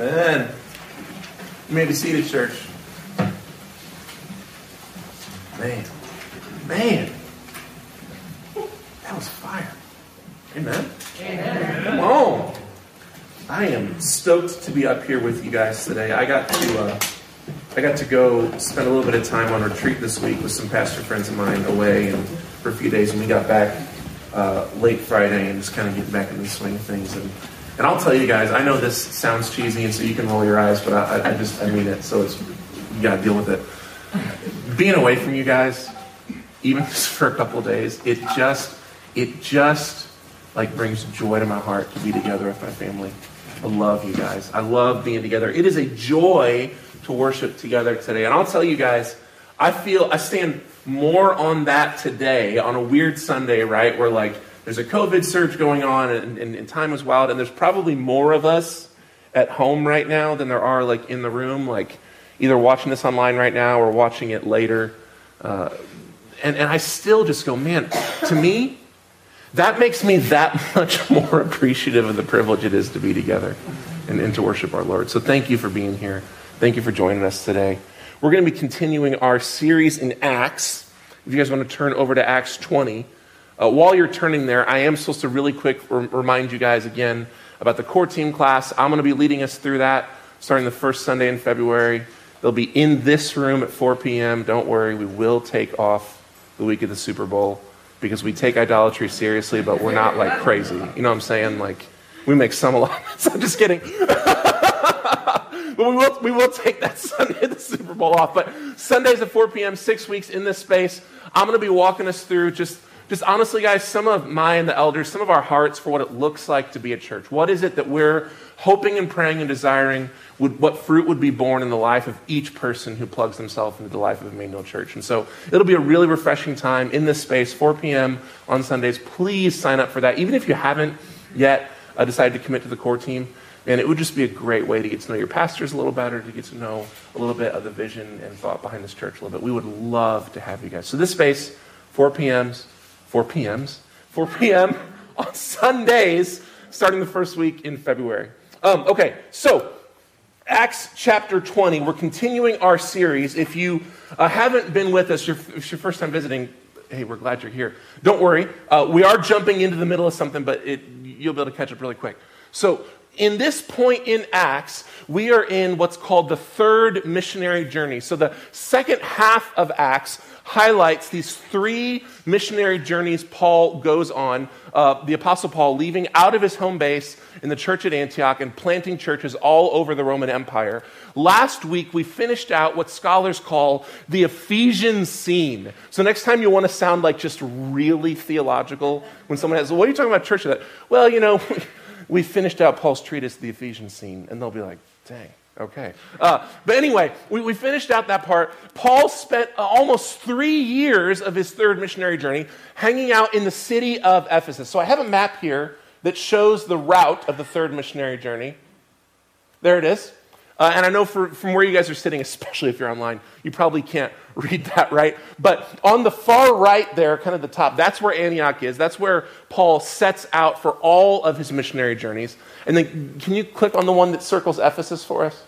Amen. You may be seated, church. Man, man, that was fire. Amen. Amen. Come on. I am stoked to be up here with you guys today. I got to uh, I got to go spend a little bit of time on retreat this week with some pastor friends of mine away and for a few days, and we got back uh, late Friday and just kind of getting back in the swing of things. And and I'll tell you guys, I know this sounds cheesy, and so you can roll your eyes, but I, I just I mean it. So it's you got to deal with it. Being away from you guys, even just for a couple days, it just it just like brings joy to my heart to be together with my family. I love you guys. I love being together. It is a joy to worship together today. And I'll tell you guys, I feel I stand more on that today on a weird Sunday, right? Where like there's a COVID surge going on and, and, and, time is wild, and there's probably more of us at home right now than there are like in the room, like either watching this online right now or watching it later. Uh, and, and I still just go, man, to me, that makes me that much more appreciative of the privilege it is to be together and, and to worship our Lord. So thank you for being here. Thank you for joining us today. We're going to be continuing our series in Acts. If you guys want to turn over to Acts 20. Uh, while you're turning there, I am supposed to really quick r- remind you guys again about the core team class. I'm going to be leading us through that starting the first Sunday in February. They'll be in this room at 4 p.m. Don't worry, we will take off the week of the Super Bowl because we take idolatry seriously, but we're not like crazy. You know what I'm saying? Like, we make some allotments. I'm just kidding. but we will, we will take that Sunday, the Super Bowl off. But Sundays at 4 p.m., six weeks in this space, I'm going to be walking us through just just honestly, guys, some of my and the elders, some of our hearts for what it looks like to be a church. What is it that we're hoping and praying and desiring? Would, what fruit would be born in the life of each person who plugs themselves into the life of Emmanuel Church? And so it'll be a really refreshing time in this space, 4 p.m. on Sundays. Please sign up for that. Even if you haven't yet uh, decided to commit to the core team, and it would just be a great way to get to know your pastors a little better, to get to know a little bit of the vision and thought behind this church a little bit. We would love to have you guys. So this space, 4 p.m.s, 4 p.m.s, 4 p.m. on Sundays, starting the first week in February. Um, okay, so Acts chapter 20, we're continuing our series. If you uh, haven't been with us, if it's your first time visiting, hey, we're glad you're here. Don't worry, uh, we are jumping into the middle of something, but it, you'll be able to catch up really quick. So, in this point in Acts, we are in what's called the third missionary journey. So, the second half of Acts highlights these three missionary journeys Paul goes on. Uh, the Apostle Paul leaving out of his home base in the church at Antioch and planting churches all over the Roman Empire. Last week, we finished out what scholars call the Ephesian scene. So, next time you want to sound like just really theological, when someone has, What are you talking about church? That? Well, you know, we finished out Paul's treatise, The Ephesian scene, and they'll be like, dang. Okay. Uh, but anyway, we, we, finished out that part. Paul spent uh, almost three years of his third missionary journey hanging out in the city of Ephesus. So I have a map here that shows the route of the third missionary journey. There it is. Uh, and I know for, from where you guys are sitting, especially if you're online, you probably can't read that right. But on the far right there, kind of the top, that's where Antioch is. That's where Paul sets out for all of his missionary journeys. And then can you click on the one that circles Ephesus for us?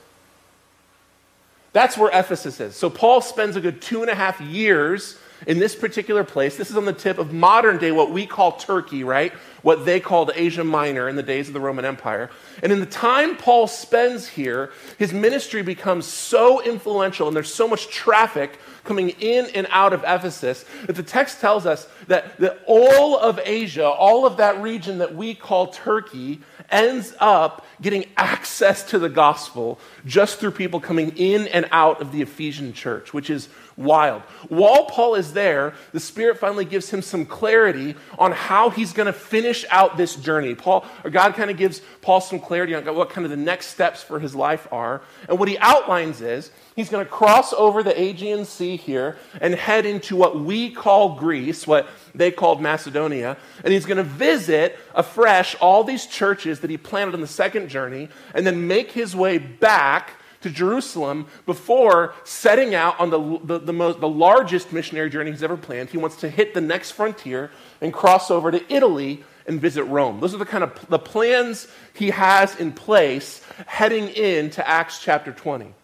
That's where Ephesus is. So Paul spends a good two and a half years in this particular place. This is on the tip of modern day, what we call Turkey, right? What they called Asia Minor in the days of the Roman Empire. And in the time Paul spends here, his ministry becomes so influential and there's so much traffic coming in and out of Ephesus that the text tells us that, that all of Asia, all of that region that we call Turkey, ends up getting access to the gospel just through people coming in and out of the Ephesian church, which is wild. While Paul is there, the Spirit finally gives him some clarity on how he's going to finish out this journey. Paul, or God kind of gives Paul some clarity on what kind of the next steps for his life are. And what he outlines is he's going to cross over the Aegean Sea here and head into what we call Greece, what they called Macedonia. And he's going to visit afresh all these churches that he planted on the second journey and then make his way back to Jerusalem before setting out on the, the, the, most, the largest missionary journey he's ever planned. He wants to hit the next frontier and cross over to Italy and visit Rome. Those are the kind of the plans he has in place heading into Acts chapter 20.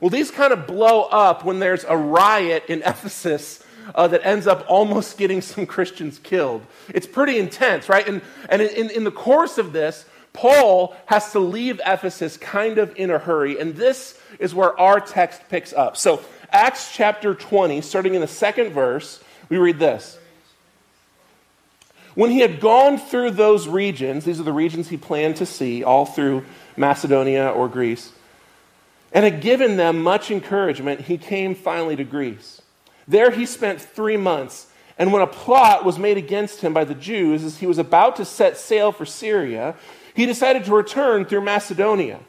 Well, these kind of blow up when there's a riot in Ephesus uh, that ends up almost getting some Christians killed. It's pretty intense, right? And, and in, in the course of this, Paul has to leave Ephesus kind of in a hurry. And this is where our text picks up. So, Acts chapter 20, starting in the second verse, we read this. When he had gone through those regions, these are the regions he planned to see, all through Macedonia or Greece, and had given them much encouragement, he came finally to Greece. There he spent three months. And when a plot was made against him by the Jews as he was about to set sail for Syria, he decided to return through Macedonia.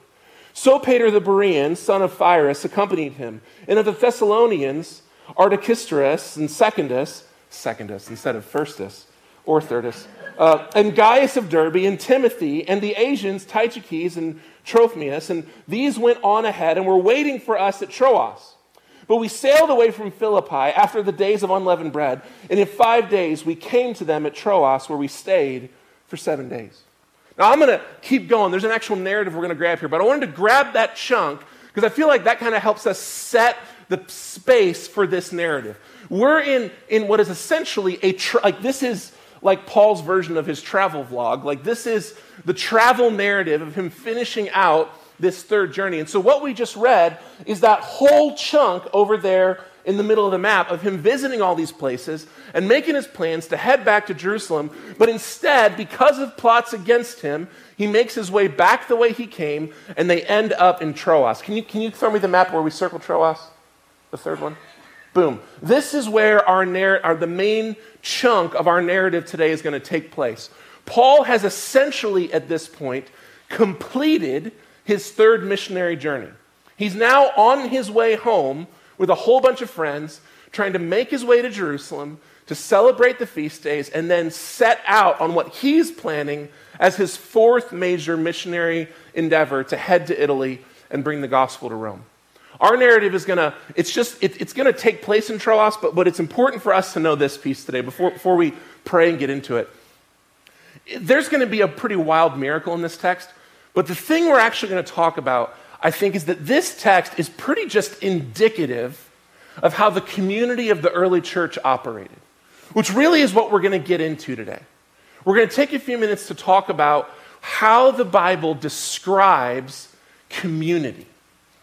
Sopater the Berean, son of Pyrrhus, accompanied him. And of the Thessalonians, Aristarchus and Secundus, Secundus instead of Firstus or Thirdus, uh, and Gaius of Derbe and Timothy, and the Asians, Tychicus and Trophimus, and these went on ahead and were waiting for us at Troas. But we sailed away from Philippi after the days of unleavened bread, and in five days we came to them at Troas, where we stayed for seven days. Now I'm going to keep going. There's an actual narrative we're going to grab here, but I wanted to grab that chunk because I feel like that kind of helps us set the space for this narrative. We're in, in what is essentially a, tra- like this is like Paul's version of his travel vlog. Like this is the travel narrative of him finishing out this third journey. And so, what we just read is that whole chunk over there in the middle of the map of him visiting all these places and making his plans to head back to Jerusalem. But instead, because of plots against him, he makes his way back the way he came, and they end up in Troas. Can you, can you throw me the map where we circle Troas? The third one? Boom. This is where our, narr- our the main chunk of our narrative today is going to take place. Paul has essentially, at this point, completed his third missionary journey. He's now on his way home with a whole bunch of friends, trying to make his way to Jerusalem to celebrate the feast days and then set out on what he's planning as his fourth major missionary endeavor to head to Italy and bring the gospel to Rome. Our narrative is going to, it's just, it, it's going to take place in Troas, but, but it's important for us to know this piece today before, before we pray and get into it. There's going to be a pretty wild miracle in this text but the thing we're actually going to talk about, I think, is that this text is pretty just indicative of how the community of the early church operated, which really is what we're going to get into today. We're going to take a few minutes to talk about how the Bible describes community,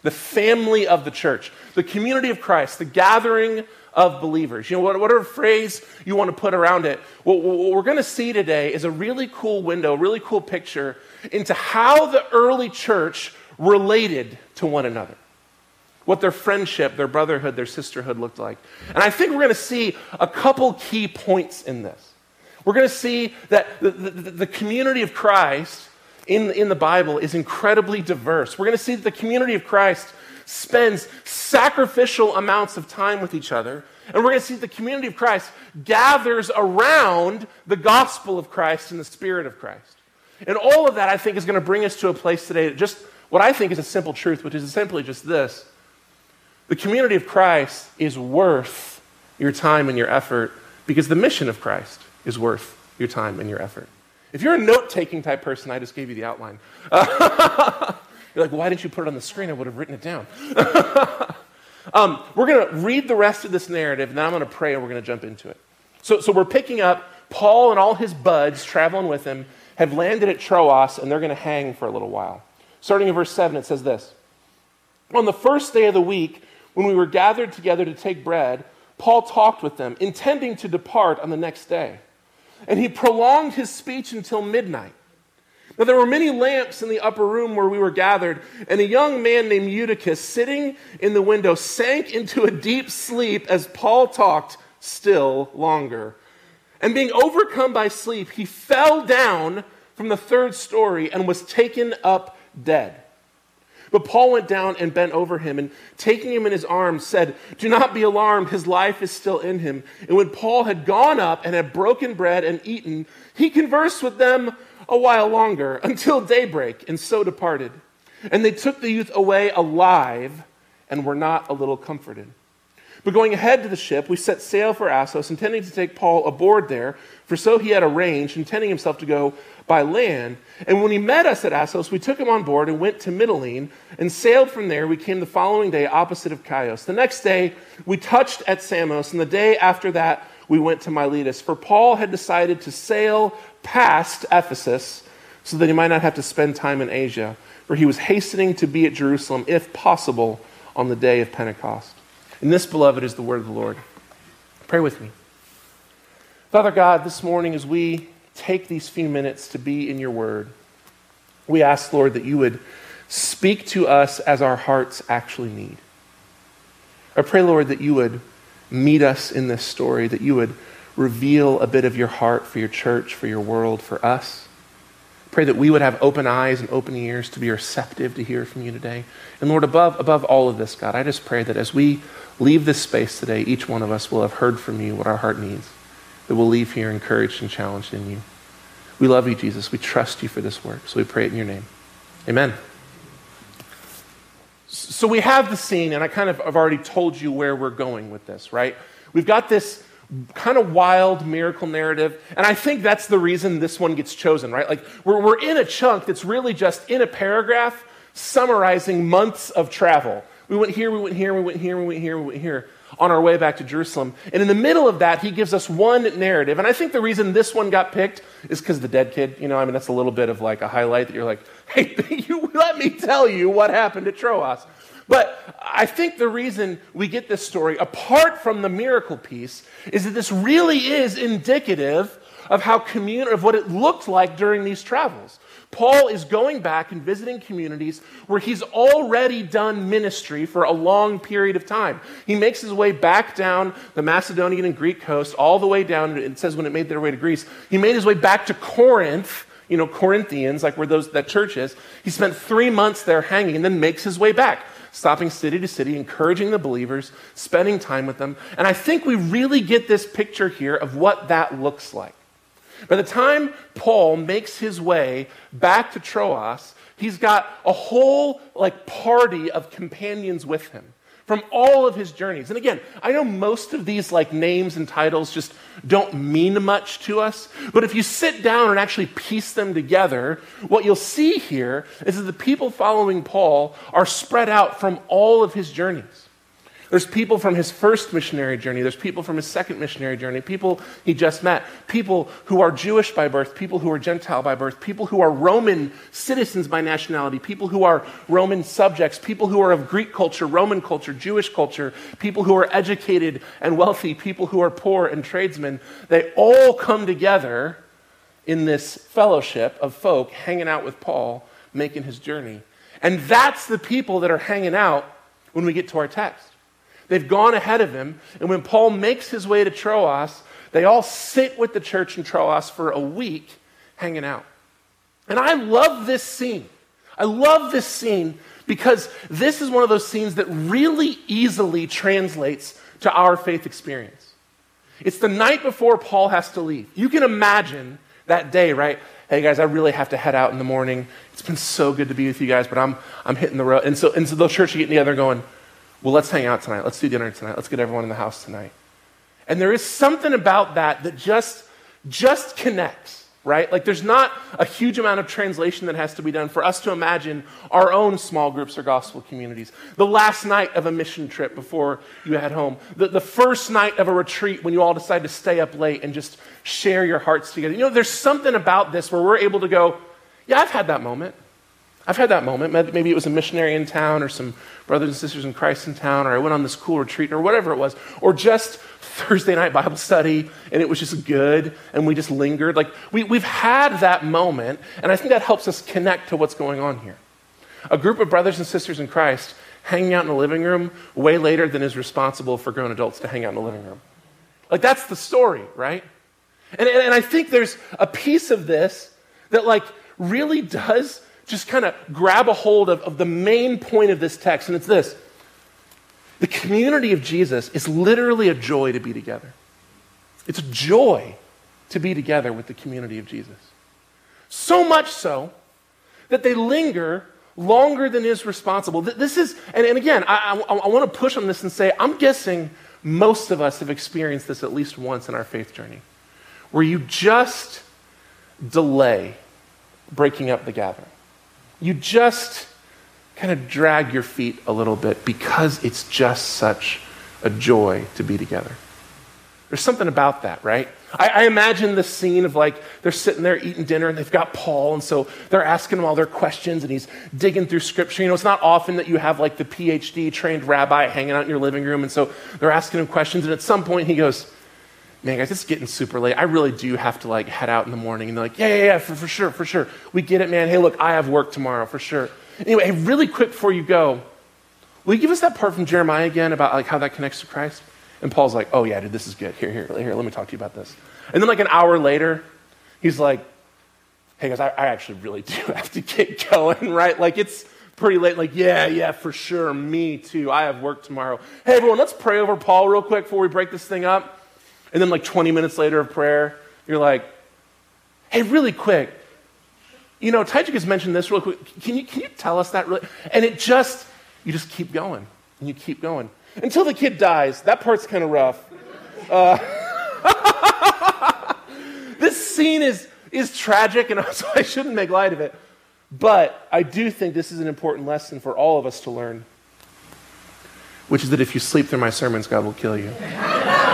the family of the church, the community of Christ, the gathering of believers. You know, whatever phrase you want to put around it, what, we're going to see today is a really cool window, really cool picture into how the early church related to one another. What their friendship, their brotherhood, their sisterhood looked like. And I think we're going to see a couple key points in this. We're going to see that the, the, the community of Christ in, in the Bible is incredibly diverse. We're going to see that the community of Christ spends sacrificial amounts of time with each other. And we're going to see the community of Christ gathers around the gospel of Christ and the spirit of Christ. And all of that, I think, is going to bring us to a place today that just what I think is a simple truth, which is simply just this the community of Christ is worth your time and your effort because the mission of Christ is worth your time and your effort. If you're a note taking type person, I just gave you the outline. you're like, why didn't you put it on the screen? I would have written it down. um, we're going to read the rest of this narrative, and then I'm going to pray and we're going to jump into it. So, so we're picking up Paul and all his buds traveling with him have landed at Troas and they're going to hang for a little while. Starting in verse 7, it says this On the first day of the week, when we were gathered together to take bread, Paul talked with them, intending to depart on the next day. And he prolonged his speech until midnight. Now, there were many lamps in the upper room where we were gathered, and a young man named Eutychus, sitting in the window, sank into a deep sleep as Paul talked still longer. And being overcome by sleep, he fell down from the third story and was taken up dead. But Paul went down and bent over him, and taking him in his arms, said, Do not be alarmed, his life is still in him. And when Paul had gone up and had broken bread and eaten, he conversed with them a while longer, until daybreak, and so departed. And they took the youth away alive and were not a little comforted. But going ahead to the ship, we set sail for Assos, intending to take Paul aboard there, for so he had arranged, intending himself to go by land. And when he met us at Assos, we took him on board and went to Mytilene and sailed from there. We came the following day opposite of Chios. The next day, we touched at Samos, and the day after that, we went to Miletus. For Paul had decided to sail past Ephesus so that he might not have to spend time in Asia, for he was hastening to be at Jerusalem, if possible, on the day of Pentecost. And this, beloved, is the word of the Lord. Pray with me. Father God, this morning as we take these few minutes to be in your word, we ask, Lord, that you would speak to us as our hearts actually need. I pray, Lord, that you would meet us in this story, that you would reveal a bit of your heart for your church, for your world, for us. Pray that we would have open eyes and open ears to be receptive to hear from you today. And Lord, above, above all of this, God, I just pray that as we leave this space today, each one of us will have heard from you what our heart needs, that we'll leave here encouraged and challenged in you. We love you, Jesus. We trust you for this work. So we pray it in your name. Amen. So we have the scene, and I kind of have already told you where we're going with this, right? We've got this kind of wild miracle narrative. And I think that's the reason this one gets chosen, right? Like, we're, we're in a chunk that's really just in a paragraph summarizing months of travel. We went here, we went here, we went here, we went here, we went here on our way back to Jerusalem. And in the middle of that, he gives us one narrative. And I think the reason this one got picked is because the dead kid. You know, I mean, that's a little bit of like a highlight that you're like, hey, you, let me tell you what happened at Troas. But I think the reason we get this story, apart from the miracle piece, is that this really is indicative of how commun- of what it looked like during these travels. Paul is going back and visiting communities where he's already done ministry for a long period of time. He makes his way back down the Macedonian and Greek coast, all the way down, it says when it made their way to Greece. He made his way back to Corinth, you know, Corinthians, like where those, that church is. He spent three months there hanging and then makes his way back stopping city to city, encouraging the believers, spending time with them. And I think we really get this picture here of what that looks like. By the time Paul makes his way back to Troas, he's got a whole like party of companions with him from all of his journeys. And again, I know most of these like names and titles just don't mean much to us, but if you sit down and actually piece them together, what you'll see here is that the people following Paul are spread out from all of his journeys. There's people from his first missionary journey. There's people from his second missionary journey. People he just met. People who are Jewish by birth. People who are Gentile by birth. People who are Roman citizens by nationality. People who are Roman subjects. People who are of Greek culture, Roman culture, Jewish culture. People who are educated and wealthy. People who are poor and tradesmen. They all come together in this fellowship of folk hanging out with Paul, making his journey. And that's the people that are hanging out when we get to our text. They've gone ahead of him. And when Paul makes his way to Troas, they all sit with the church in Troas for a week hanging out. And I love this scene. I love this scene because this is one of those scenes that really easily translates to our faith experience. It's the night before Paul has to leave. You can imagine that day, right? Hey guys, I really have to head out in the morning. It's been so good to be with you guys, but I'm I'm hitting the road. And so and so the church are getting together going, well, let's hang out tonight. Let's do dinner tonight. Let's get everyone in the house tonight. And there is something about that that just, just connects, right? Like there's not a huge amount of translation that has to be done for us to imagine our own small groups or gospel communities. The last night of a mission trip before you head home. The, the first night of a retreat when you all decide to stay up late and just share your hearts together. You know, there's something about this where we're able to go, yeah, I've had that moment. I've had that moment. Maybe it was a missionary in town or some brothers and sisters in Christ in town, or I went on this cool retreat or whatever it was, or just Thursday night Bible study and it was just good and we just lingered. Like we, we've had that moment, and I think that helps us connect to what's going on here. A group of brothers and sisters in Christ hanging out in the living room way later than is responsible for grown adults to hang out in the living room. Like that's the story, right? And, and, and I think there's a piece of this that like really does just kind of grab a hold of, of the main point of this text, and it's this the community of Jesus is literally a joy to be together. It's a joy to be together with the community of Jesus. So much so that they linger longer than is responsible. This is, and, and again, I, I, I want to push on this and say, I'm guessing most of us have experienced this at least once in our faith journey, where you just delay breaking up the gathering. You just kind of drag your feet a little bit because it's just such a joy to be together. There's something about that, right? I, I, imagine the scene of like they're sitting there eating dinner and they've got Paul, and so they're asking him all their questions and he's digging through scripture. You know, it's not often that you have like the PhD trained rabbi hanging out in your living room, and so they're asking him questions, and at some point he goes, Man, guys, it's getting super late. I really do have to like head out in the morning. And they're like, Yeah, yeah, yeah, for, for sure, for sure. We get it, man. Hey, look, I have work tomorrow, for sure. Anyway, really quick before you go, will you give us that part from Jeremiah again about like how that connects to Christ? And Paul's like, oh, yeah, dude, this is good. Here, here, here, let me talk to you about this. And then, like, an hour later, he's like, hey, guys, I, I actually really do have to get going, right? Like, it's pretty late. Like, yeah, yeah, for sure. Me too. I have work tomorrow. Hey, everyone, let's pray over Paul real quick before we break this thing up. And then, like, 20 minutes later of prayer, you're like, hey, really quick, you know, Tajik has mentioned this real quick. Can you, can you tell us that really? And it just, you just keep going and you keep going until the kid dies. That part's kind of rough. Uh, this scene is, is tragic, and I shouldn't make light of it. But I do think this is an important lesson for all of us to learn, which is that if you sleep through my sermons, God will kill you.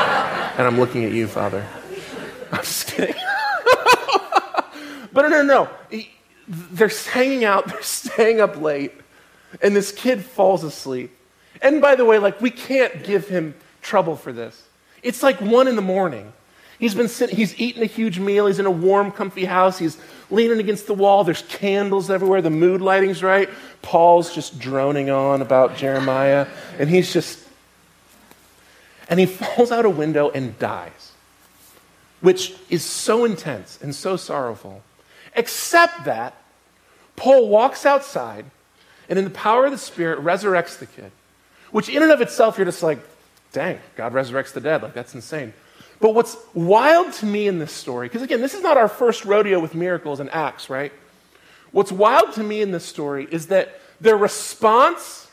and I'm looking at you, Father. I'm just kidding. but no, no, no. They're hanging out, they're staying up late, and this kid falls asleep. And by the way, like, we can't give him trouble for this. It's like one in the morning. He's been sitting, he's eaten a huge meal. He's in a warm, comfy house. He's leaning against the wall. There's candles everywhere. The mood lighting's right. Paul's just droning on about Jeremiah. And he's just, and he falls out a window and dies, which is so intense and so sorrowful. Except that Paul walks outside and, in the power of the Spirit, resurrects the kid. Which, in and of itself, you're just like, dang, God resurrects the dead. Like, that's insane. But what's wild to me in this story, because again, this is not our first rodeo with miracles and acts, right? What's wild to me in this story is that their response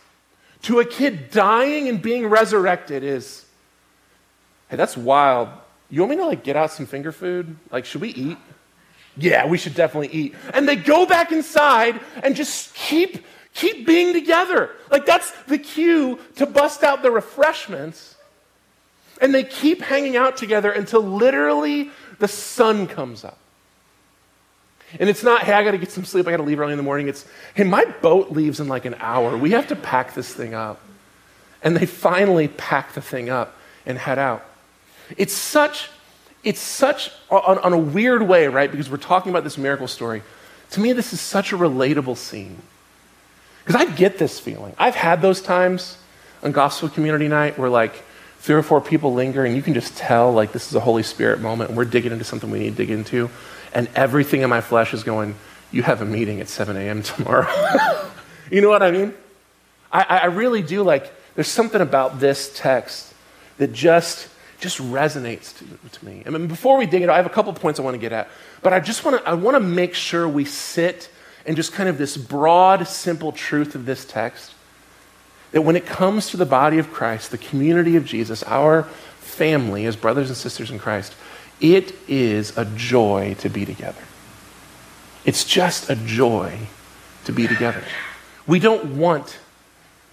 to a kid dying and being resurrected is, hey, that's wild. You want me to like get out some finger food? Like, should we eat? Yeah, we should definitely eat. And they go back inside and just keep Keep being together. Like that's the cue to bust out the refreshments. And they keep hanging out together until literally the sun comes up. And it's not, hey, I got to get some sleep. I got to leave early in the morning. It's, hey, my boat leaves in like an hour. We have to pack this thing up. And they finally pack the thing up and head out. It's such, it's such, on, on a weird way, right? Because we're talking about this miracle story. To me, this is such a relatable scene. Because I get this feeling. I've had those times on Gospel Community Night where, like, three or four people linger and you can just tell, like, this is a Holy Spirit moment and we're digging into something we need to dig into. And everything in my flesh is going, You have a meeting at 7 a.m. tomorrow. you know what I mean? I, I really do like, there's something about this text that just just resonates to, to, me. I mean, before we dig it, I have a couple points I want to get at, but I just want to I want to make sure we sit and just kind of this broad, simple truth of this text that when it comes to the body of Christ, the community of Jesus, our family as brothers and sisters in Christ, it is a joy to be together. It's just a joy to be together. We don't want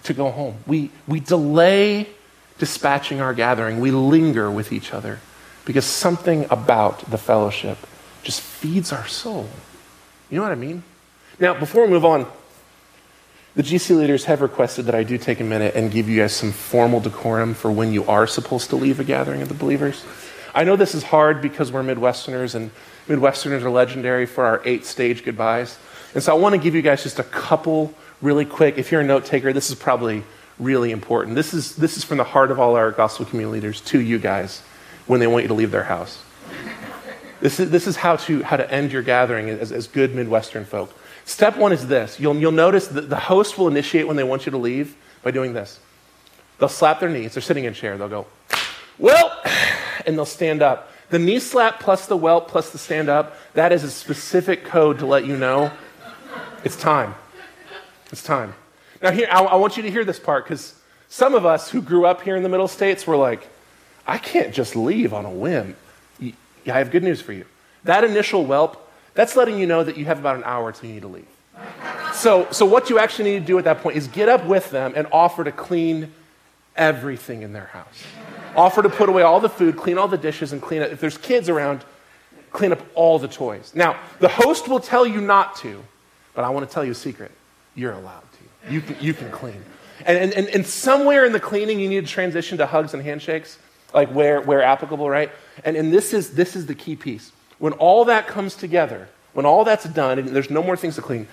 to go home. We, we delay dispatching our gathering. We linger with each other because something about the fellowship just feeds our soul. You know what I mean? Now, before we move on, the GC leaders have requested that I do take a minute and give you guys some formal decorum for when you are supposed to leave a gathering of the believers. I know this is hard because we're Midwesterners, and Midwesterners are legendary for our eight stage goodbyes. And so I want to give you guys just a couple really quick. If you're a note taker, this is probably really important. This is, this is from the heart of all our gospel community leaders to you guys when they want you to leave their house. This is, this is how, to, how to end your gathering as, as good Midwestern folk. Step one is this you'll, you'll notice that the host will initiate when they want you to leave by doing this. They'll slap their knees. They're sitting in chair. They'll go, well, and they'll stand up. The knee slap plus the welt plus the stand up, that is a specific code to let you know it's time. It's time. Now, here, I, I want you to hear this part because some of us who grew up here in the Middle States were like, I can't just leave on a whim. I have good news for you. That initial whelp, that's letting you know that you have about an hour until you need to leave. So, so what you actually need to do at that point is get up with them and offer to clean everything in their house. Offer to put away all the food, clean all the dishes, and clean up. If there's kids around, clean up all the toys. Now, the host will tell you not to, but I want to tell you a secret. You're allowed. You can, you can clean. And, and, and somewhere in the cleaning, you need to transition to hugs and handshakes, like where, where applicable, right? And, and this, is, this is the key piece. When all that comes together, when all that's done and there's no more things to clean,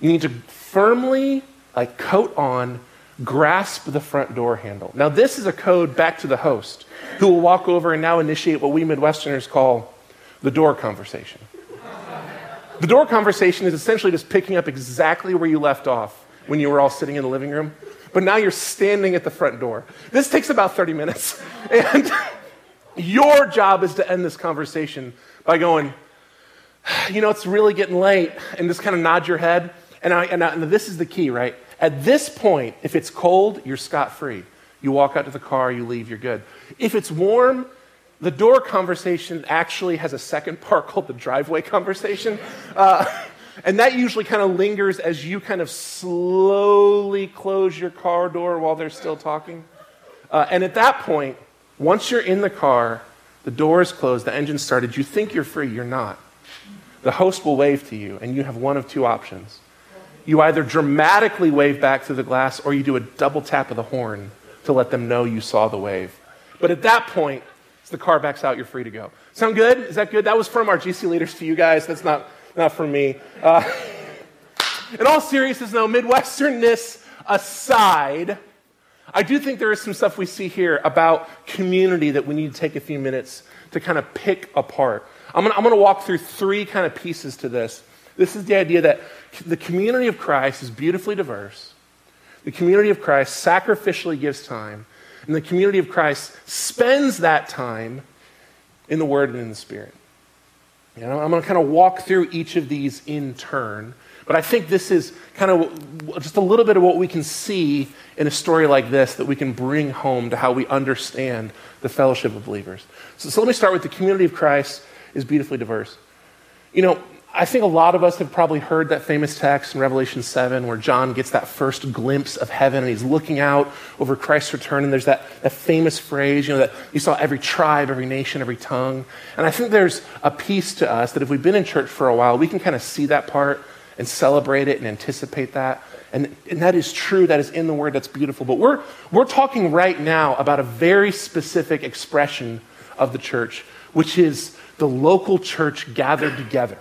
you need to firmly, like coat on, grasp the front door handle. Now, this is a code back to the host, who will walk over and now initiate what we Midwesterners call the door conversation. The door conversation is essentially just picking up exactly where you left off when you were all sitting in the living room, but now you're standing at the front door. This takes about 30 minutes. And your job is to end this conversation by going, you know, it's really getting late, and just kind of nod your head. And, I, and, I, and this is the key, right? At this point, if it's cold, you're scot free. You walk out to the car, you leave, you're good. If it's warm, the door conversation actually has a second part called the driveway conversation. Uh, and that usually kind of lingers as you kind of slowly close your car door while they're still talking. Uh, and at that point, once you're in the car, the door is closed, the engine started, you think you're free, you're not. The host will wave to you, and you have one of two options. You either dramatically wave back through the glass, or you do a double tap of the horn to let them know you saw the wave. But at that point, as the car backs out, you're free to go. Sound good? Is that good? That was from our GC leaders to you guys. That's not, not for me. Uh, in all seriousness, though, Midwesternness aside, I do think there is some stuff we see here about community that we need to take a few minutes to kind of pick apart. I'm going to walk through three kind of pieces to this. This is the idea that the community of Christ is beautifully diverse. The community of Christ sacrificially gives time and the community of Christ spends that time in the Word and in the Spirit. Know, I'm going to kind of walk through each of these in turn, but I think this is kind of just a little bit of what we can see in a story like this that we can bring home to how we understand the fellowship of believers. So, so let me start with the community of Christ is beautifully diverse. You know, I think a lot of us have probably heard that famous text in Revelation 7 where John gets that first glimpse of heaven and he's looking out over Christ's return. And there's that, that famous phrase, you know, that you saw every tribe, every nation, every tongue. And I think there's a piece to us that if we've been in church for a while, we can kind of see that part and celebrate it and anticipate that. And, and that is true, that is in the word, that's beautiful. But we're, we're talking right now about a very specific expression of the church, which is the local church gathered together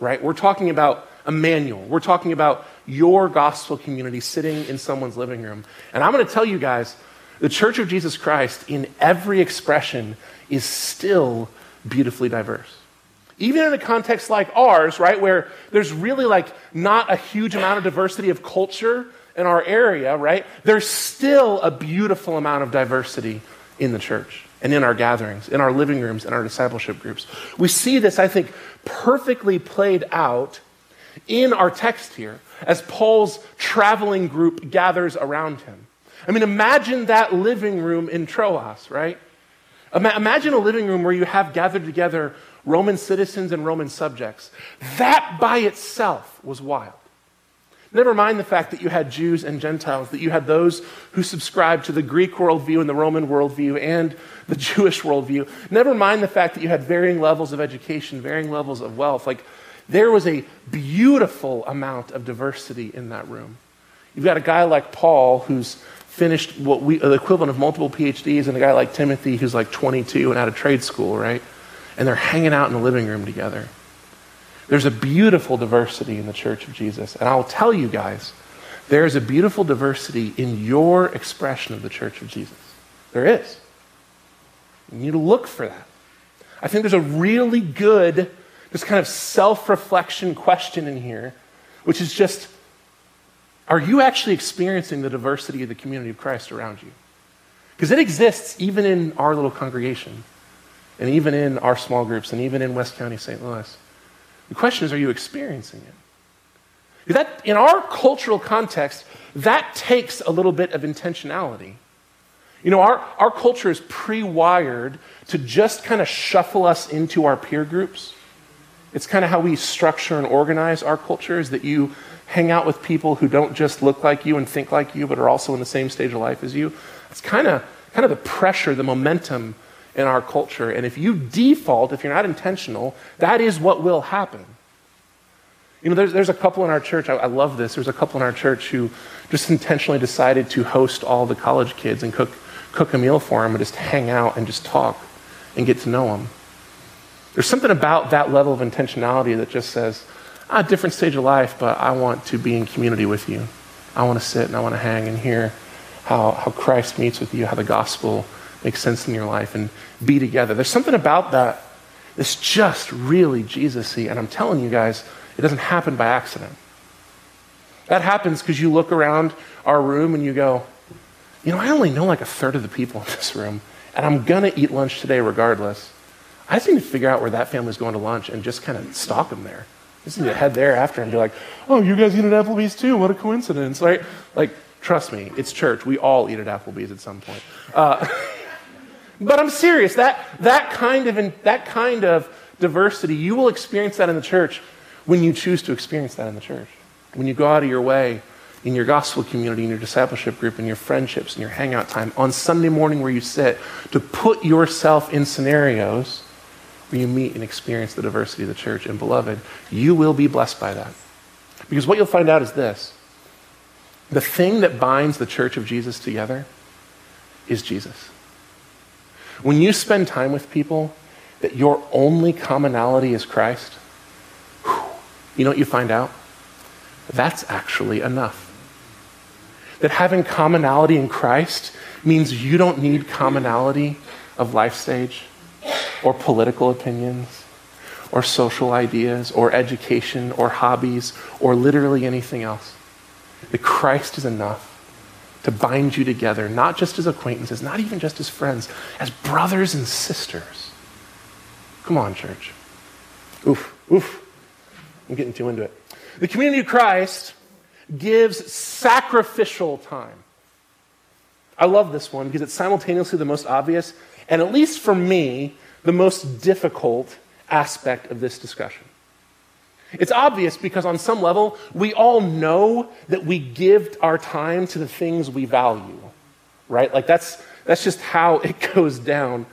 right? We're talking about Emmanuel. We're talking about your gospel community sitting in someone's living room. And I'm going to tell you guys, the Church of Jesus Christ, in every expression, is still beautifully diverse. Even in a context like ours, right, where there's really like not a huge amount of diversity of culture in our area, right, there's still a beautiful amount of diversity in the church and in our gatherings, in our living rooms, in our discipleship groups. We see this, I think, perfectly played out in our text here as Paul's traveling group gathers around him. I mean, imagine that living room in Troas, right? Imagine a living room where you have gathered together Roman citizens and Roman subjects. That by itself was wild. Never mind the fact that you had Jews and Gentiles, that you had those who subscribed to the Greek worldview and the Roman worldview and the Jewish worldview. Never mind the fact that you had varying levels of education, varying levels of wealth. Like, there was a beautiful amount of diversity in that room. You've got a guy like Paul who's finished what we, the equivalent of multiple PhDs, and a guy like Timothy who's like 22 and out of trade school, right? And they're hanging out in the living room together. There's a beautiful diversity in the church of Jesus. And I'll tell you guys, there is a beautiful diversity in your expression of the church of Jesus. There is. You need to look for that. I think there's a really good, just kind of self reflection question in here, which is just are you actually experiencing the diversity of the community of Christ around you? Because it exists even in our little congregation, and even in our small groups, and even in West County, St. Louis. The question is, are you experiencing it? That, in our cultural context, that takes a little bit of intentionality. You know, our, our culture is pre wired to just kind of shuffle us into our peer groups. It's kind of how we structure and organize our culture is that you hang out with people who don't just look like you and think like you, but are also in the same stage of life as you. It's kind of kind of the pressure, the momentum in our culture. And if you default, if you're not intentional, that is what will happen. You know, there's, there's a couple in our church, I, I love this. There's a couple in our church who just intentionally decided to host all the college kids and cook, cook a meal for them and just hang out and just talk and get to know them. There's something about that level of intentionality that just says, ah, different stage of life, but I want to be in community with you. I want to sit and I want to hang and hear how, how Christ meets with you, how the gospel makes sense in your life, and be together. There's something about that that's just really Jesus y. And I'm telling you guys, it doesn't happen by accident. That happens because you look around our room and you go, you know, I only know like a third of the people in this room, and I'm going to eat lunch today regardless. I just need to figure out where that family's going to lunch and just kind of stalk them there. Just need to head there after and be like, oh, you guys eat at Applebee's too? What a coincidence, right? Like, trust me, it's church. We all eat at Applebee's at some point. Uh, but I'm serious. That, that, kind of, that kind of diversity, you will experience that in the church when you choose to experience that in the church. When you go out of your way in your gospel community, in your discipleship group, in your friendships, in your hangout time, on Sunday morning where you sit, to put yourself in scenarios where you meet and experience the diversity of the church. And beloved, you will be blessed by that. Because what you'll find out is this the thing that binds the church of Jesus together is Jesus. When you spend time with people that your only commonality is Christ, you know what you find out? That's actually enough. That having commonality in Christ means you don't need commonality of life stage or political opinions or social ideas or education or hobbies or literally anything else. That Christ is enough to bind you together, not just as acquaintances, not even just as friends, as brothers and sisters. Come on, church. Oof, oof. I'm getting too into it. The community of Christ gives sacrificial time. I love this one because it's simultaneously the most obvious, and at least for me, the most difficult aspect of this discussion. It's obvious because, on some level, we all know that we give our time to the things we value, right? Like, that's, that's just how it goes down.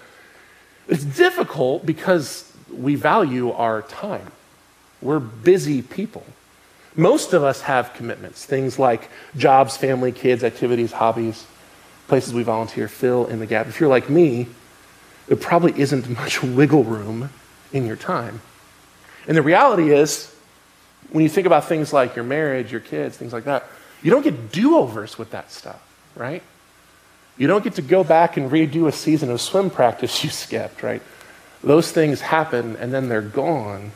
It's difficult because we value our time. We're busy people. Most of us have commitments, things like jobs, family, kids, activities, hobbies, places we volunteer, fill in the gap. If you're like me, there probably isn't much wiggle room in your time. And the reality is, when you think about things like your marriage, your kids, things like that, you don't get do overs with that stuff, right? You don't get to go back and redo a season of swim practice you skipped, right? Those things happen and then they're gone.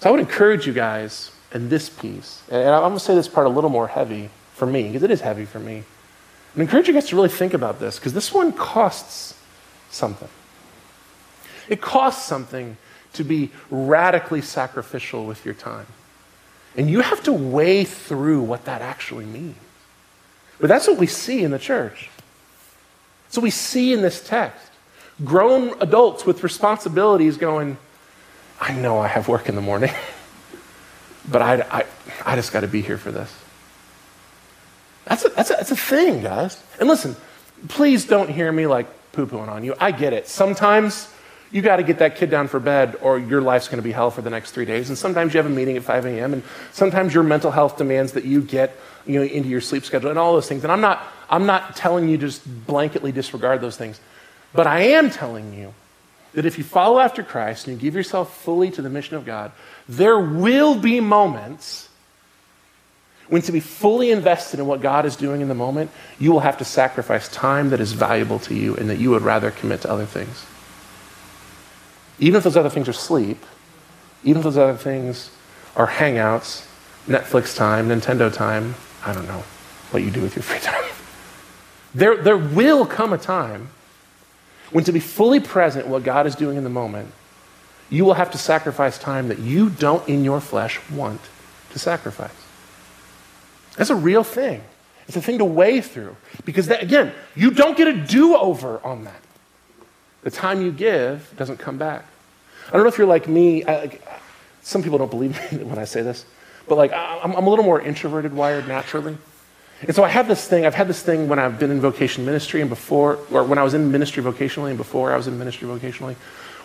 So I would encourage you guys in this piece, and I'm going to say this part a little more heavy for me, because it is heavy for me. I encourage you guys to really think about this, because this one costs something. It costs something to be radically sacrificial with your time. And you have to weigh through what that actually means. But that's what we see in the church. So we see in this text grown adults with responsibilities going, I know I have work in the morning, but I, I, I just got to be here for this. That's a, that's, a, that's a thing, guys. And listen, please don't hear me like poo pooing on you. I get it. Sometimes you got to get that kid down for bed or your life's going to be hell for the next three days. And sometimes you have a meeting at 5 a.m. and sometimes your mental health demands that you get you know, into your sleep schedule and all those things. And I'm not, I'm not telling you just blanketly disregard those things. But I am telling you that if you follow after Christ and you give yourself fully to the mission of God, there will be moments when to be fully invested in what God is doing in the moment, you will have to sacrifice time that is valuable to you and that you would rather commit to other things. Even if those other things are sleep, even if those other things are hangouts, Netflix time, Nintendo time, I don't know what you do with your free time. There, there will come a time when to be fully present what God is doing in the moment, you will have to sacrifice time that you don't in your flesh want to sacrifice. That's a real thing. It's a thing to weigh through. Because, that, again, you don't get a do over on that. The time you give doesn't come back. I don't know if you're like me. I, like, some people don't believe me when I say this, but like I'm, I'm a little more introverted wired naturally. And so I have this thing, I've had this thing when I've been in vocation ministry and before, or when I was in ministry vocationally and before I was in ministry vocationally,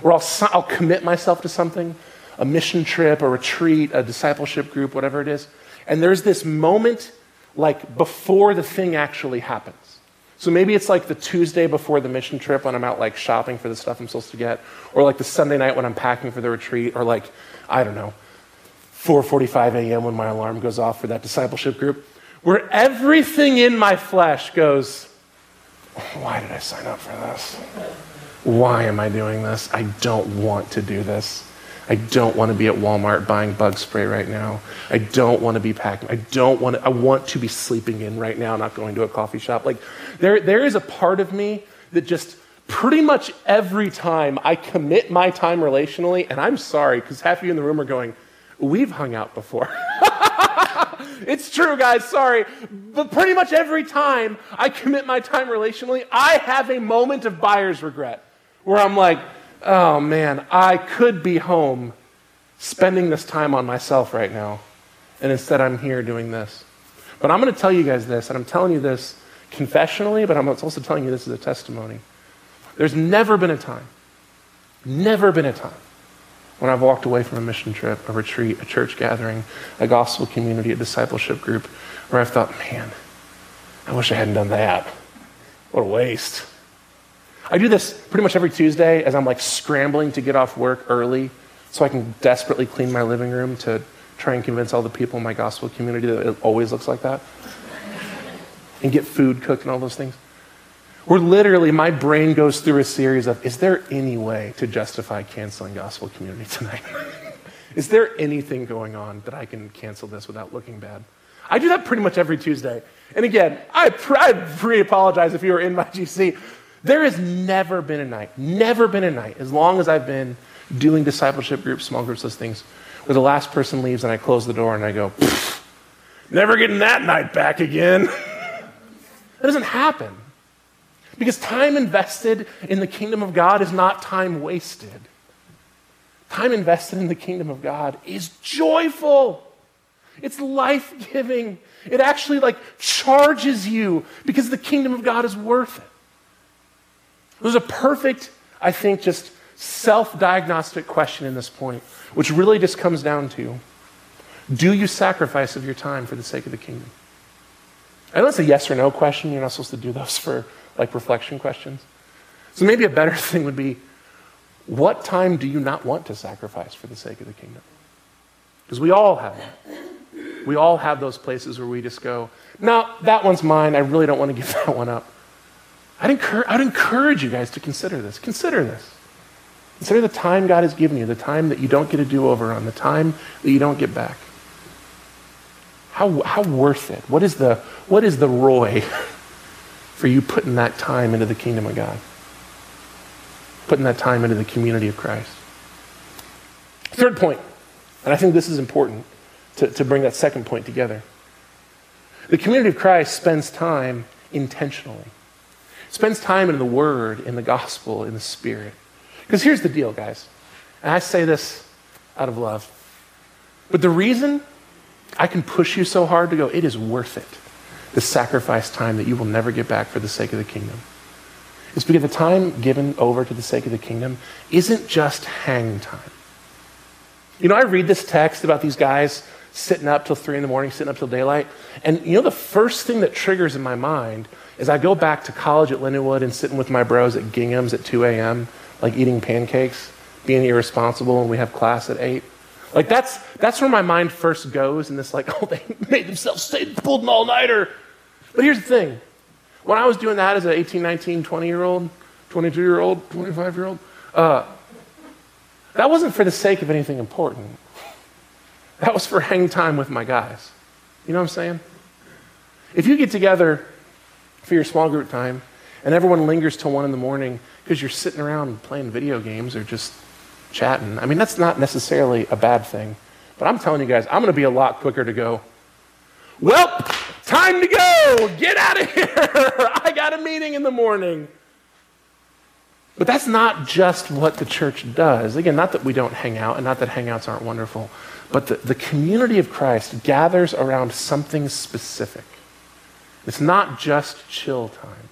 where I'll, I'll commit myself to something, a mission trip, a retreat, a discipleship group, whatever it is. And there's this moment like before the thing actually happens. So maybe it's like the Tuesday before the mission trip when I'm out like shopping for the stuff I'm supposed to get, or like the Sunday night when I'm packing for the retreat, or like, I don't know, 4:45 a.m. when my alarm goes off for that discipleship group where everything in my flesh goes, Why did I sign up for this? Why am I doing this? I don't want to do this. I don't want to be at Walmart buying bug spray right now. I don't want to be packing. I don't want to, I want to be sleeping in right now, not going to a coffee shop. Like there, there is a part of me that just pretty much every time I commit my time relationally, and I'm sorry, because half of you in the room are going, we've hung out before. it's true, guys, sorry. But pretty much every time I commit my time relationally, I have a moment of buyer's regret where I'm like, oh man, I could be home spending this time on myself right now. And instead, I'm here doing this. But I'm going to tell you guys this, and I'm telling you this confessionally, but I'm also telling you this as a testimony. There's never been a time, never been a time when I've walked away from a mission trip, a retreat, a church gathering, a gospel community, a discipleship group, where I've thought, man, I wish I hadn't done that. What a waste. I do this pretty much every Tuesday as I'm like scrambling to get off work early so I can desperately clean my living room to try and convince all the people in my gospel community that it always looks like that and get food cooked and all those things. Where literally my brain goes through a series of is there any way to justify canceling gospel community tonight? is there anything going on that I can cancel this without looking bad? I do that pretty much every Tuesday. And again, I, pre apologize if you were in my GC. There has never been a night, never been a night, as long as I've been doing discipleship groups, small groups, those things, where the last person leaves and I close the door and I go, never getting that night back again. that doesn't happen. Because time invested in the kingdom of God is not time wasted. Time invested in the kingdom of God is joyful. It's life giving. It actually like charges you because the kingdom of God is worth it. There's a perfect, I think, just self diagnostic question in this point, which really just comes down to do you sacrifice of your time for the sake of the kingdom? I know it's a yes or no question. You're not supposed to do those for like reflection questions. So maybe a better thing would be what time do you not want to sacrifice for the sake of the kingdom? Because we all have that. We all have those places where we just go, no, that one's mine. I really don't want to give that one up. I'd encourage, I'd encourage you guys to consider this. Consider this. Consider the time God has given you, the time that you don't get a do over on, the time that you don't get back. How, how worth it? What is the, what is the ROI for you putting that time into the kingdom of God, putting that time into the community of Christ. Third point, and I think this is important to, to bring that second point together. The community of Christ spends time intentionally, spends time in the Word, in the gospel, in the Spirit. Because here's the deal, guys, and I say this out of love. But the reason I can push you so hard to go, it is worth it the sacrifice time that you will never get back for the sake of the kingdom. It's because the time given over to the sake of the kingdom isn't just hang time. You know, I read this text about these guys sitting up till three in the morning, sitting up till daylight. And you know, the first thing that triggers in my mind is I go back to college at Lindenwood and sitting with my bros at Gingham's at 2 a.m., like eating pancakes, being irresponsible, and we have class at 8. Like that's that's where my mind first goes in this like, oh, they made themselves stay pulled an all-nighter. But here's the thing when I was doing that as an 18, 19, 20 year old, 22 year old, 25 year old, uh, that wasn't for the sake of anything important. That was for hang time with my guys. You know what I'm saying? If you get together for your small group time and everyone lingers till one in the morning because you're sitting around playing video games or just chatting, I mean, that's not necessarily a bad thing. But I'm telling you guys, I'm going to be a lot quicker to go, well, time time to go. Get out of here. I got a meeting in the morning. But that's not just what the church does. Again, not that we don't hang out and not that hangouts aren't wonderful, but the, the community of Christ gathers around something specific. It's not just chill time.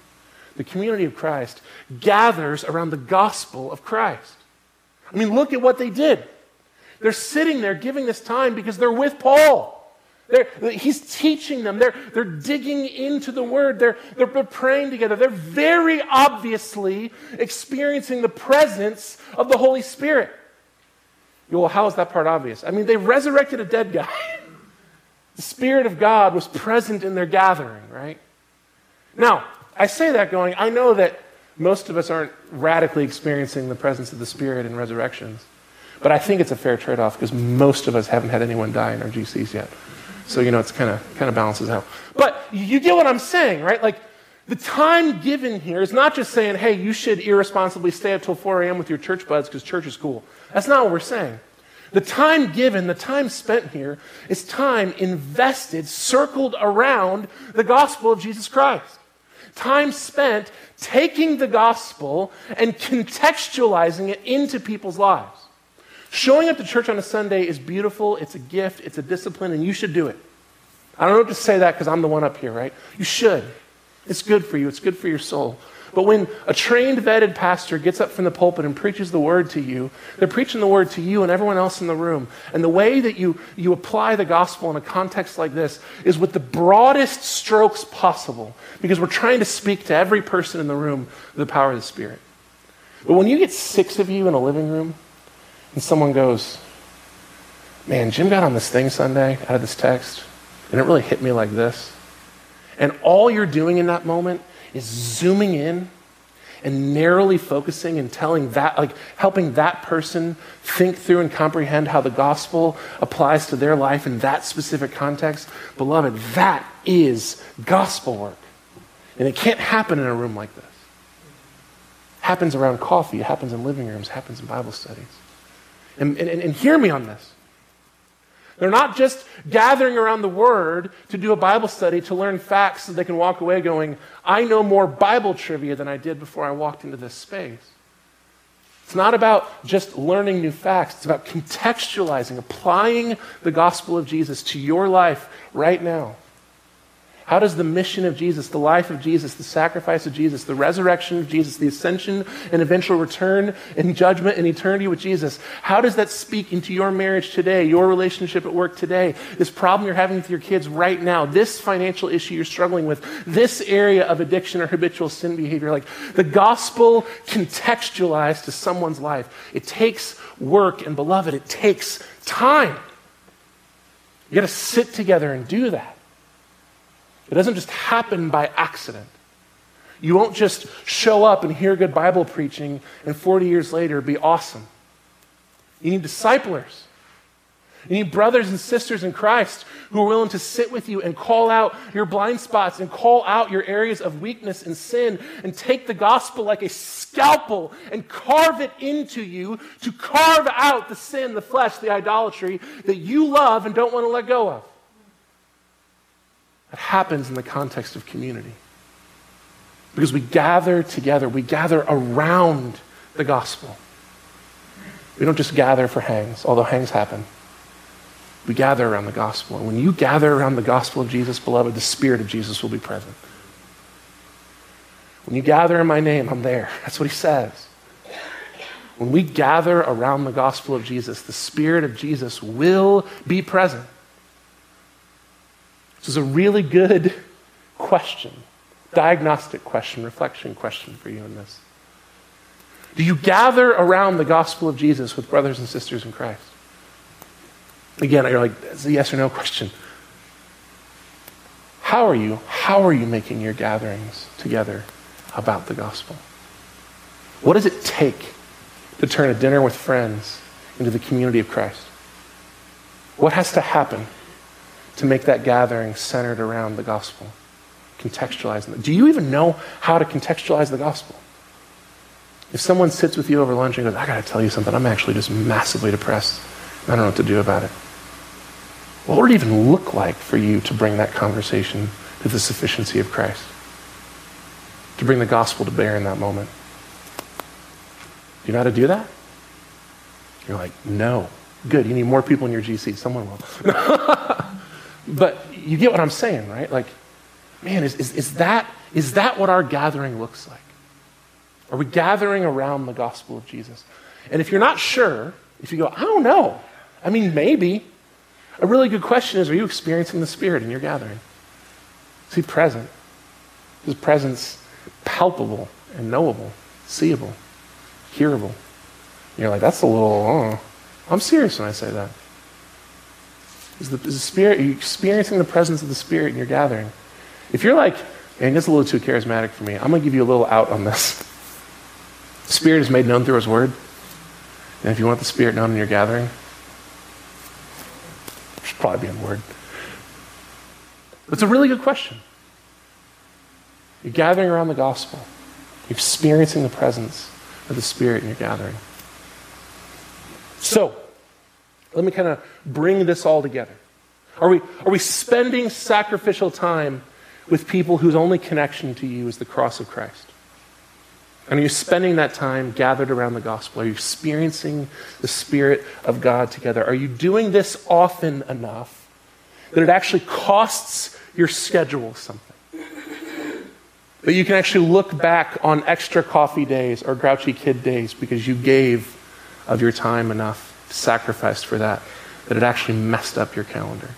The community of Christ gathers around the gospel of Christ. I mean, look at what they did. They're sitting there giving this time because they're with Paul. They're, he's teaching them. They're, they're digging into the word. They're, they're praying together. They're very obviously experiencing the presence of the Holy Spirit. Well, how is that part obvious? I mean, they resurrected a dead guy. the Spirit of God was present in their gathering, right? Now, I say that going, I know that most of us aren't radically experiencing the presence of the Spirit in resurrections. But I think it's a fair trade off because most of us haven't had anyone die in our GCs yet. So, you know, it's kind of kind of balances out. But you get what I'm saying, right? Like the time given here is not just saying, hey, you should irresponsibly stay up till 4 a.m. with your church buds because church is cool. That's not what we're saying. The time given, the time spent here, is time invested, circled around the gospel of Jesus Christ. Time spent taking the gospel and contextualizing it into people's lives. Showing up to church on a Sunday is beautiful, it's a gift, it's a discipline, and you should do it. I don't know to say that because I'm the one up here, right? You should. It's good for you, it's good for your soul. But when a trained, vetted pastor gets up from the pulpit and preaches the word to you, they're preaching the word to you and everyone else in the room. And the way that you, you apply the gospel in a context like this is with the broadest strokes possible, because we're trying to speak to every person in the room the power of the Spirit. But when you get six of you in a living room, and someone goes, Man, Jim got on this thing Sunday out of this text, and it really hit me like this. And all you're doing in that moment is zooming in and narrowly focusing and telling that, like helping that person think through and comprehend how the gospel applies to their life in that specific context. Beloved, that is gospel work. And it can't happen in a room like this. It happens around coffee, it happens in living rooms, it happens in Bible studies. And, and, and hear me on this. They're not just gathering around the Word to do a Bible study to learn facts so they can walk away going, I know more Bible trivia than I did before I walked into this space. It's not about just learning new facts, it's about contextualizing, applying the gospel of Jesus to your life right now. How does the mission of Jesus, the life of Jesus, the sacrifice of Jesus, the resurrection of Jesus, the ascension and eventual return and judgment and eternity with Jesus, how does that speak into your marriage today, your relationship at work today, this problem you're having with your kids right now, this financial issue you're struggling with, this area of addiction or habitual sin behavior? Like the gospel contextualized to someone's life. It takes work, and beloved, it takes time. You got to sit together and do that. It doesn't just happen by accident. You won't just show up and hear good Bible preaching and 40 years later be awesome. You need disciplers. You need brothers and sisters in Christ who are willing to sit with you and call out your blind spots and call out your areas of weakness and sin and take the gospel like a scalpel and carve it into you to carve out the sin, the flesh, the idolatry that you love and don't want to let go of. That happens in the context of community. Because we gather together, we gather around the gospel. We don't just gather for hangs, although hangs happen. We gather around the gospel. And when you gather around the gospel of Jesus, beloved, the Spirit of Jesus will be present. When you gather in my name, I'm there. That's what he says. When we gather around the gospel of Jesus, the Spirit of Jesus will be present. This is a really good question, diagnostic question, reflection question for you in this. Do you gather around the gospel of Jesus with brothers and sisters in Christ? Again, you're like, it's a yes or no question. How are you? How are you making your gatherings together about the gospel? What does it take to turn a dinner with friends into the community of Christ? What has to happen to make that gathering centered around the gospel, contextualizing it. Do you even know how to contextualize the gospel? If someone sits with you over lunch and goes, I got to tell you something, I'm actually just massively depressed. I don't know what to do about it. What would it even look like for you to bring that conversation to the sufficiency of Christ, to bring the gospel to bear in that moment. Do you know how to do that? You're like, no. Good, you need more people in your GC. Someone will. but you get what I'm saying, right? Like, man, is, is, is, that, is that what our gathering looks like? Are we gathering around the gospel of Jesus? And if you're not sure, if you go, I don't know, I mean, maybe, a really good question is are you experiencing the Spirit in your gathering? Is He present? Is His presence palpable and knowable, seeable, hearable? You're like, that's a little, oh. I'm serious when I say that. Is the, is the Spirit, are you experiencing the presence of the Spirit in your gathering? If you're like, and it's a little too charismatic for me, I'm going to give you a little out on this. The Spirit is made known through His Word. And if you want the Spirit known in your gathering, it should probably be in the Word. It's a really good question. You're gathering around the gospel, you're experiencing the presence of the Spirit in your gathering. So, let me kind of bring this all together. Are we, are we spending sacrificial time with people whose only connection to you is the cross of Christ? And are you spending that time gathered around the gospel? Are you experiencing the Spirit of God together? Are you doing this often enough that it actually costs your schedule something? That you can actually look back on extra coffee days or grouchy kid days because you gave of your time enough, sacrificed for that, that it actually messed up your calendar.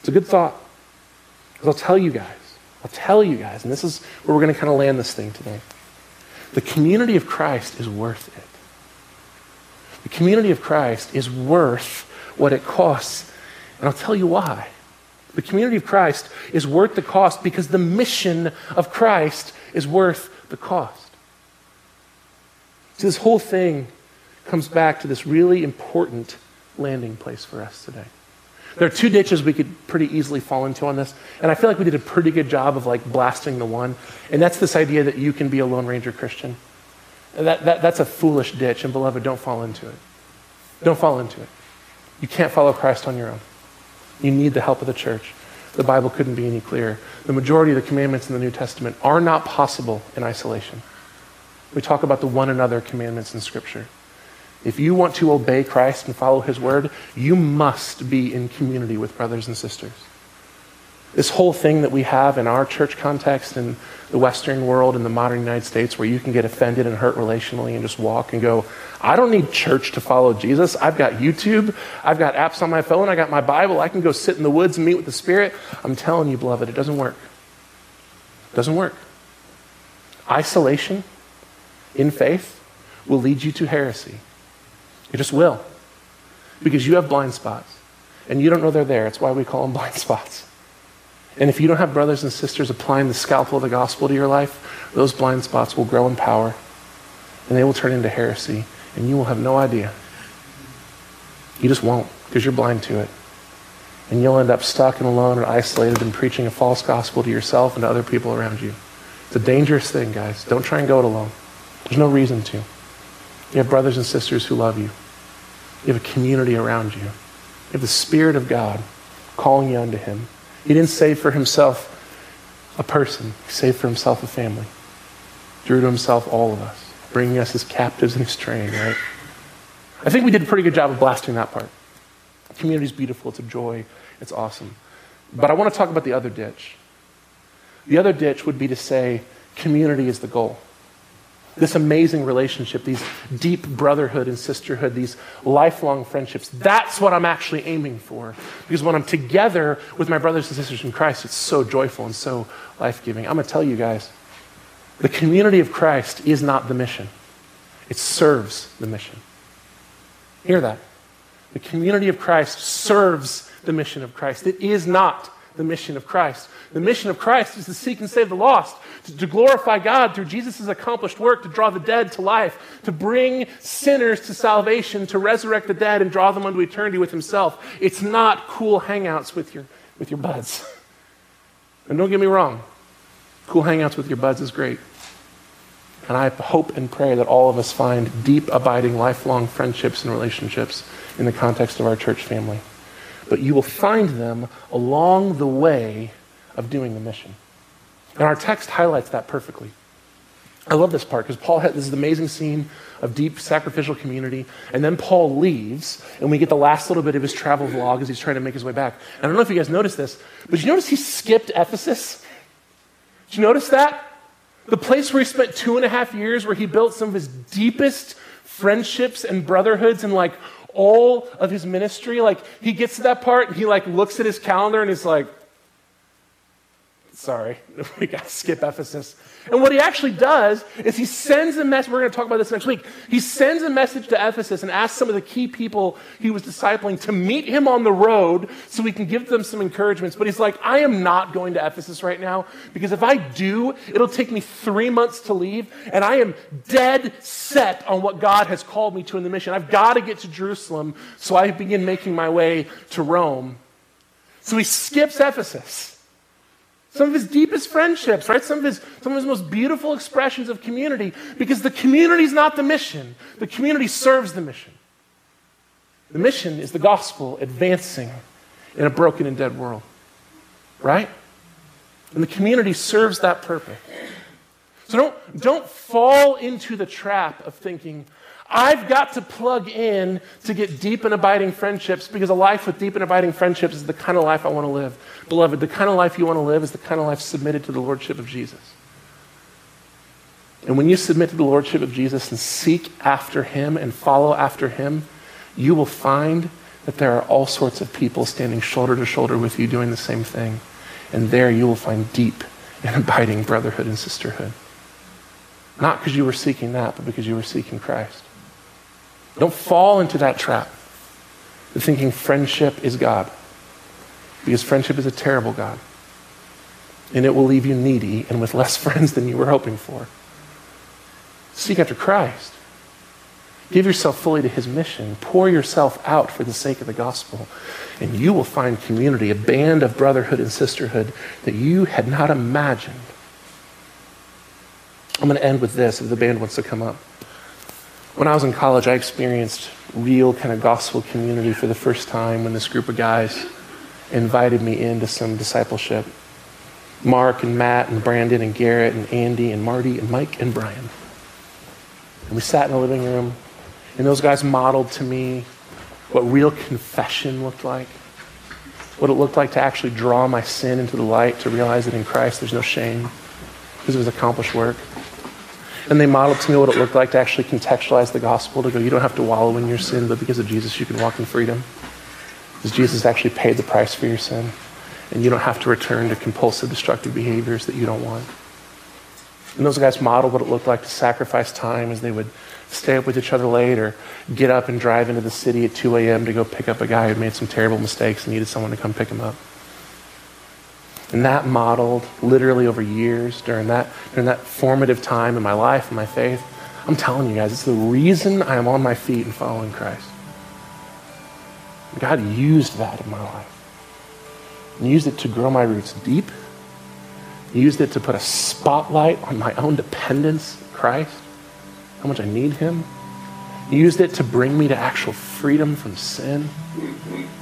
It's a good thought. Because I'll tell you guys, I'll tell you guys, and this is where we're going to kind of land this thing today. The community of Christ is worth it. The community of Christ is worth what it costs. And I'll tell you why. The community of Christ is worth the cost because the mission of Christ is worth the cost. See, this whole thing comes back to this really important landing place for us today. There are two ditches we could pretty easily fall into on this, and I feel like we did a pretty good job of like blasting the one, and that's this idea that you can be a Lone Ranger Christian. That, that, that's a foolish ditch, and beloved, don't fall into it. Don't fall into it. You can't follow Christ on your own. You need the help of the church. The Bible couldn't be any clearer. The majority of the commandments in the New Testament are not possible in isolation. We talk about the one another commandments in Scripture. If you want to obey Christ and follow his word, you must be in community with brothers and sisters. This whole thing that we have in our church context in the Western world, in the modern United States, where you can get offended and hurt relationally and just walk and go, I don't need church to follow Jesus. I've got YouTube, I've got apps on my phone, I got my Bible, I can go sit in the woods and meet with the Spirit. I'm telling you, beloved, it doesn't work. It doesn't work. Isolation in faith will lead you to heresy. It just will. Because you have blind spots. And you don't know they're there. It's why we call them blind spots. And if you don't have brothers and sisters applying the scalpel of the gospel to your life, those blind spots will grow in power. And they will turn into heresy. And you will have no idea. You just won't, because you're blind to it. And you'll end up stuck and alone and isolated and preaching a false gospel to yourself and to other people around you. It's a dangerous thing, guys. Don't try and go it alone. There's no reason to. You have brothers and sisters who love you. You have a community around you. You have the Spirit of God calling you unto Him. He didn't save for Himself a person, He saved for Himself a family. Drew to Himself all of us, bringing us as captives in His train, right? I think we did a pretty good job of blasting that part. Community is beautiful, it's a joy, it's awesome. But I want to talk about the other ditch. The other ditch would be to say community is the goal this amazing relationship, these deep brotherhood and sisterhood, these lifelong friendships. That's what I'm actually aiming for. Because when I'm together with my brothers and sisters in Christ, it's so joyful and so life giving. I'm going to tell you guys the community of Christ is not the mission, it serves the mission. Hear that? The community of Christ serves the mission of Christ. It is not the mission of Christ. The mission of Christ is to seek and save the lost, to, to glorify God through Jesus' accomplished work, to draw the dead to life, to bring sinners to salvation, to resurrect the dead and draw them unto eternity with Himself. It's not cool hangouts with your, with your buds. And don't get me wrong, cool hangouts with your buds is great. And I hope and pray that all of us find deep, abiding, lifelong friendships and relationships in the context of our church family. But you will find them along the way of doing the mission. And our text highlights that perfectly. I love this part because Paul has this amazing scene of deep sacrificial community, and then Paul leaves, and we get the last little bit of his travel vlog as he's trying to make his way back. And I don't know if you guys noticed this, but you notice he skipped Ephesus? Did you notice that? The place where he spent two and a half years, where he built some of his deepest friendships and brotherhoods and like all of his ministry. Like he gets to that part and he like looks at his calendar and he's like, sorry, we got to skip Ephesus. And what he actually does is he sends a message. We're going to talk about this next week. He sends a message to Ephesus and asks some of the key people he was discipling to meet him on the road so he can give them some encouragements. But he's like, I am not going to Ephesus right now because if I do, it'll take me three months to leave. And I am dead set on what God has called me to in the mission. I've got to get to Jerusalem. So I begin making my way to Rome. So he skips Ephesus. Some of his deepest friendships, right? Some of his, some of his most beautiful expressions of community, because the community is not the mission. The community serves the mission. The mission is the gospel advancing in a broken and dead world, right? And the community serves that purpose. So don't, don't fall into the trap of thinking, I've got to plug in to get deep and abiding friendships because a life with deep and abiding friendships is the kind of life I want to live. Beloved, the kind of life you want to live is the kind of life submitted to the Lordship of Jesus. And when you submit to the Lordship of Jesus and seek after Him and follow after Him, you will find that there are all sorts of people standing shoulder to shoulder with you doing the same thing. And there you will find deep and abiding brotherhood and sisterhood. Not because you were seeking that, but because you were seeking Christ. Don't fall into that trap of thinking friendship is God. Because friendship is a terrible God. And it will leave you needy and with less friends than you were hoping for. Seek after Christ. Give yourself fully to his mission. Pour yourself out for the sake of the gospel. And you will find community, a band of brotherhood and sisterhood that you had not imagined. I'm going to end with this if the band wants to come up. When I was in college, I experienced real kind of gospel community for the first time when this group of guys invited me into some discipleship. Mark and Matt and Brandon and Garrett and Andy and Marty and Mike and Brian. And we sat in the living room, and those guys modeled to me what real confession looked like, what it looked like to actually draw my sin into the light, to realize that in Christ there's no shame because was accomplished work. And they modeled to me what it looked like to actually contextualize the gospel to go, you don't have to wallow in your sin, but because of Jesus, you can walk in freedom. Because Jesus actually paid the price for your sin. And you don't have to return to compulsive, destructive behaviors that you don't want. And those guys modeled what it looked like to sacrifice time as they would stay up with each other late or get up and drive into the city at 2 a.m. to go pick up a guy who made some terrible mistakes and needed someone to come pick him up. And that modeled literally over years during that, during that formative time in my life and my faith. I'm telling you guys, it's the reason I am on my feet and following Christ. God used that in my life. and used it to grow my roots deep. He used it to put a spotlight on my own dependence Christ, how much I need Him. He used it to bring me to actual freedom from sin,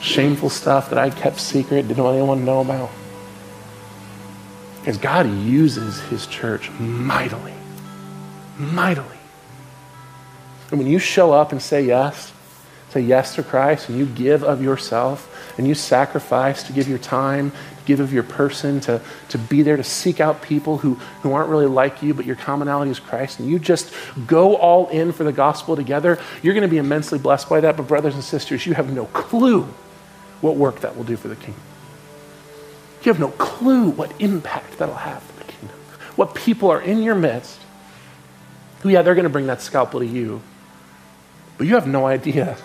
shameful stuff that I kept secret, didn't want anyone to know about. Because God uses his church mightily. Mightily. And when you show up and say yes, say yes to Christ, and you give of yourself, and you sacrifice to give your time, to give of your person, to, to be there to seek out people who, who aren't really like you, but your commonality is Christ, and you just go all in for the gospel together, you're going to be immensely blessed by that. But, brothers and sisters, you have no clue what work that will do for the kingdom. You have no clue what impact that'll have for the kingdom. What people are in your midst who, yeah, they're going to bring that scalpel to you, but you have no idea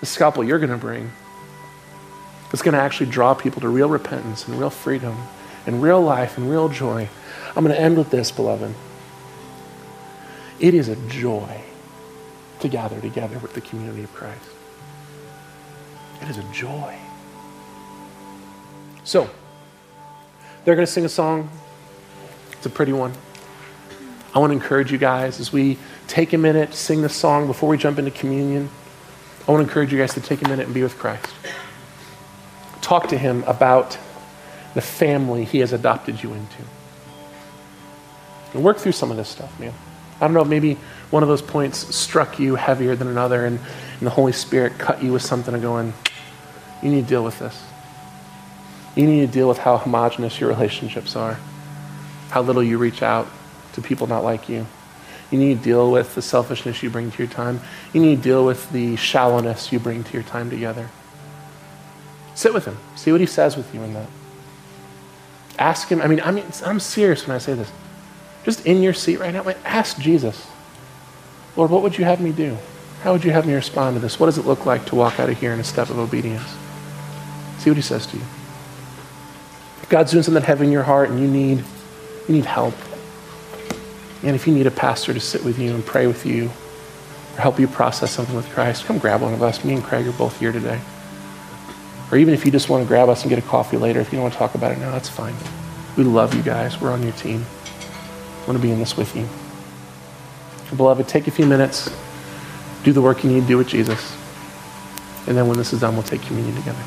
the scalpel you're going to bring is going to actually draw people to real repentance and real freedom and real life and real joy. I'm going to end with this, beloved. It is a joy to gather together with the community of Christ. It is a joy. So, they're going to sing a song. It's a pretty one. I want to encourage you guys as we take a minute, sing this song before we jump into communion. I want to encourage you guys to take a minute and be with Christ. Talk to Him about the family He has adopted you into. And work through some of this stuff, man. I don't know, maybe one of those points struck you heavier than another, and, and the Holy Spirit cut you with something of going, you need to deal with this. You need to deal with how homogenous your relationships are, how little you reach out to people not like you. You need to deal with the selfishness you bring to your time. You need to deal with the shallowness you bring to your time together. Sit with him. See what he says with you in that. Ask him. I mean, I mean, I'm serious when I say this. Just in your seat right now, ask Jesus, Lord, what would you have me do? How would you have me respond to this? What does it look like to walk out of here in a step of obedience? See what he says to you. If God's doing something heavy in your heart and you need, you need help, and if you need a pastor to sit with you and pray with you or help you process something with Christ, come grab one of us. Me and Craig are both here today. Or even if you just want to grab us and get a coffee later, if you don't want to talk about it now, that's fine. We love you guys. We're on your team. I want to be in this with you. Beloved, take a few minutes, do the work you need to do with Jesus. And then when this is done, we'll take communion together.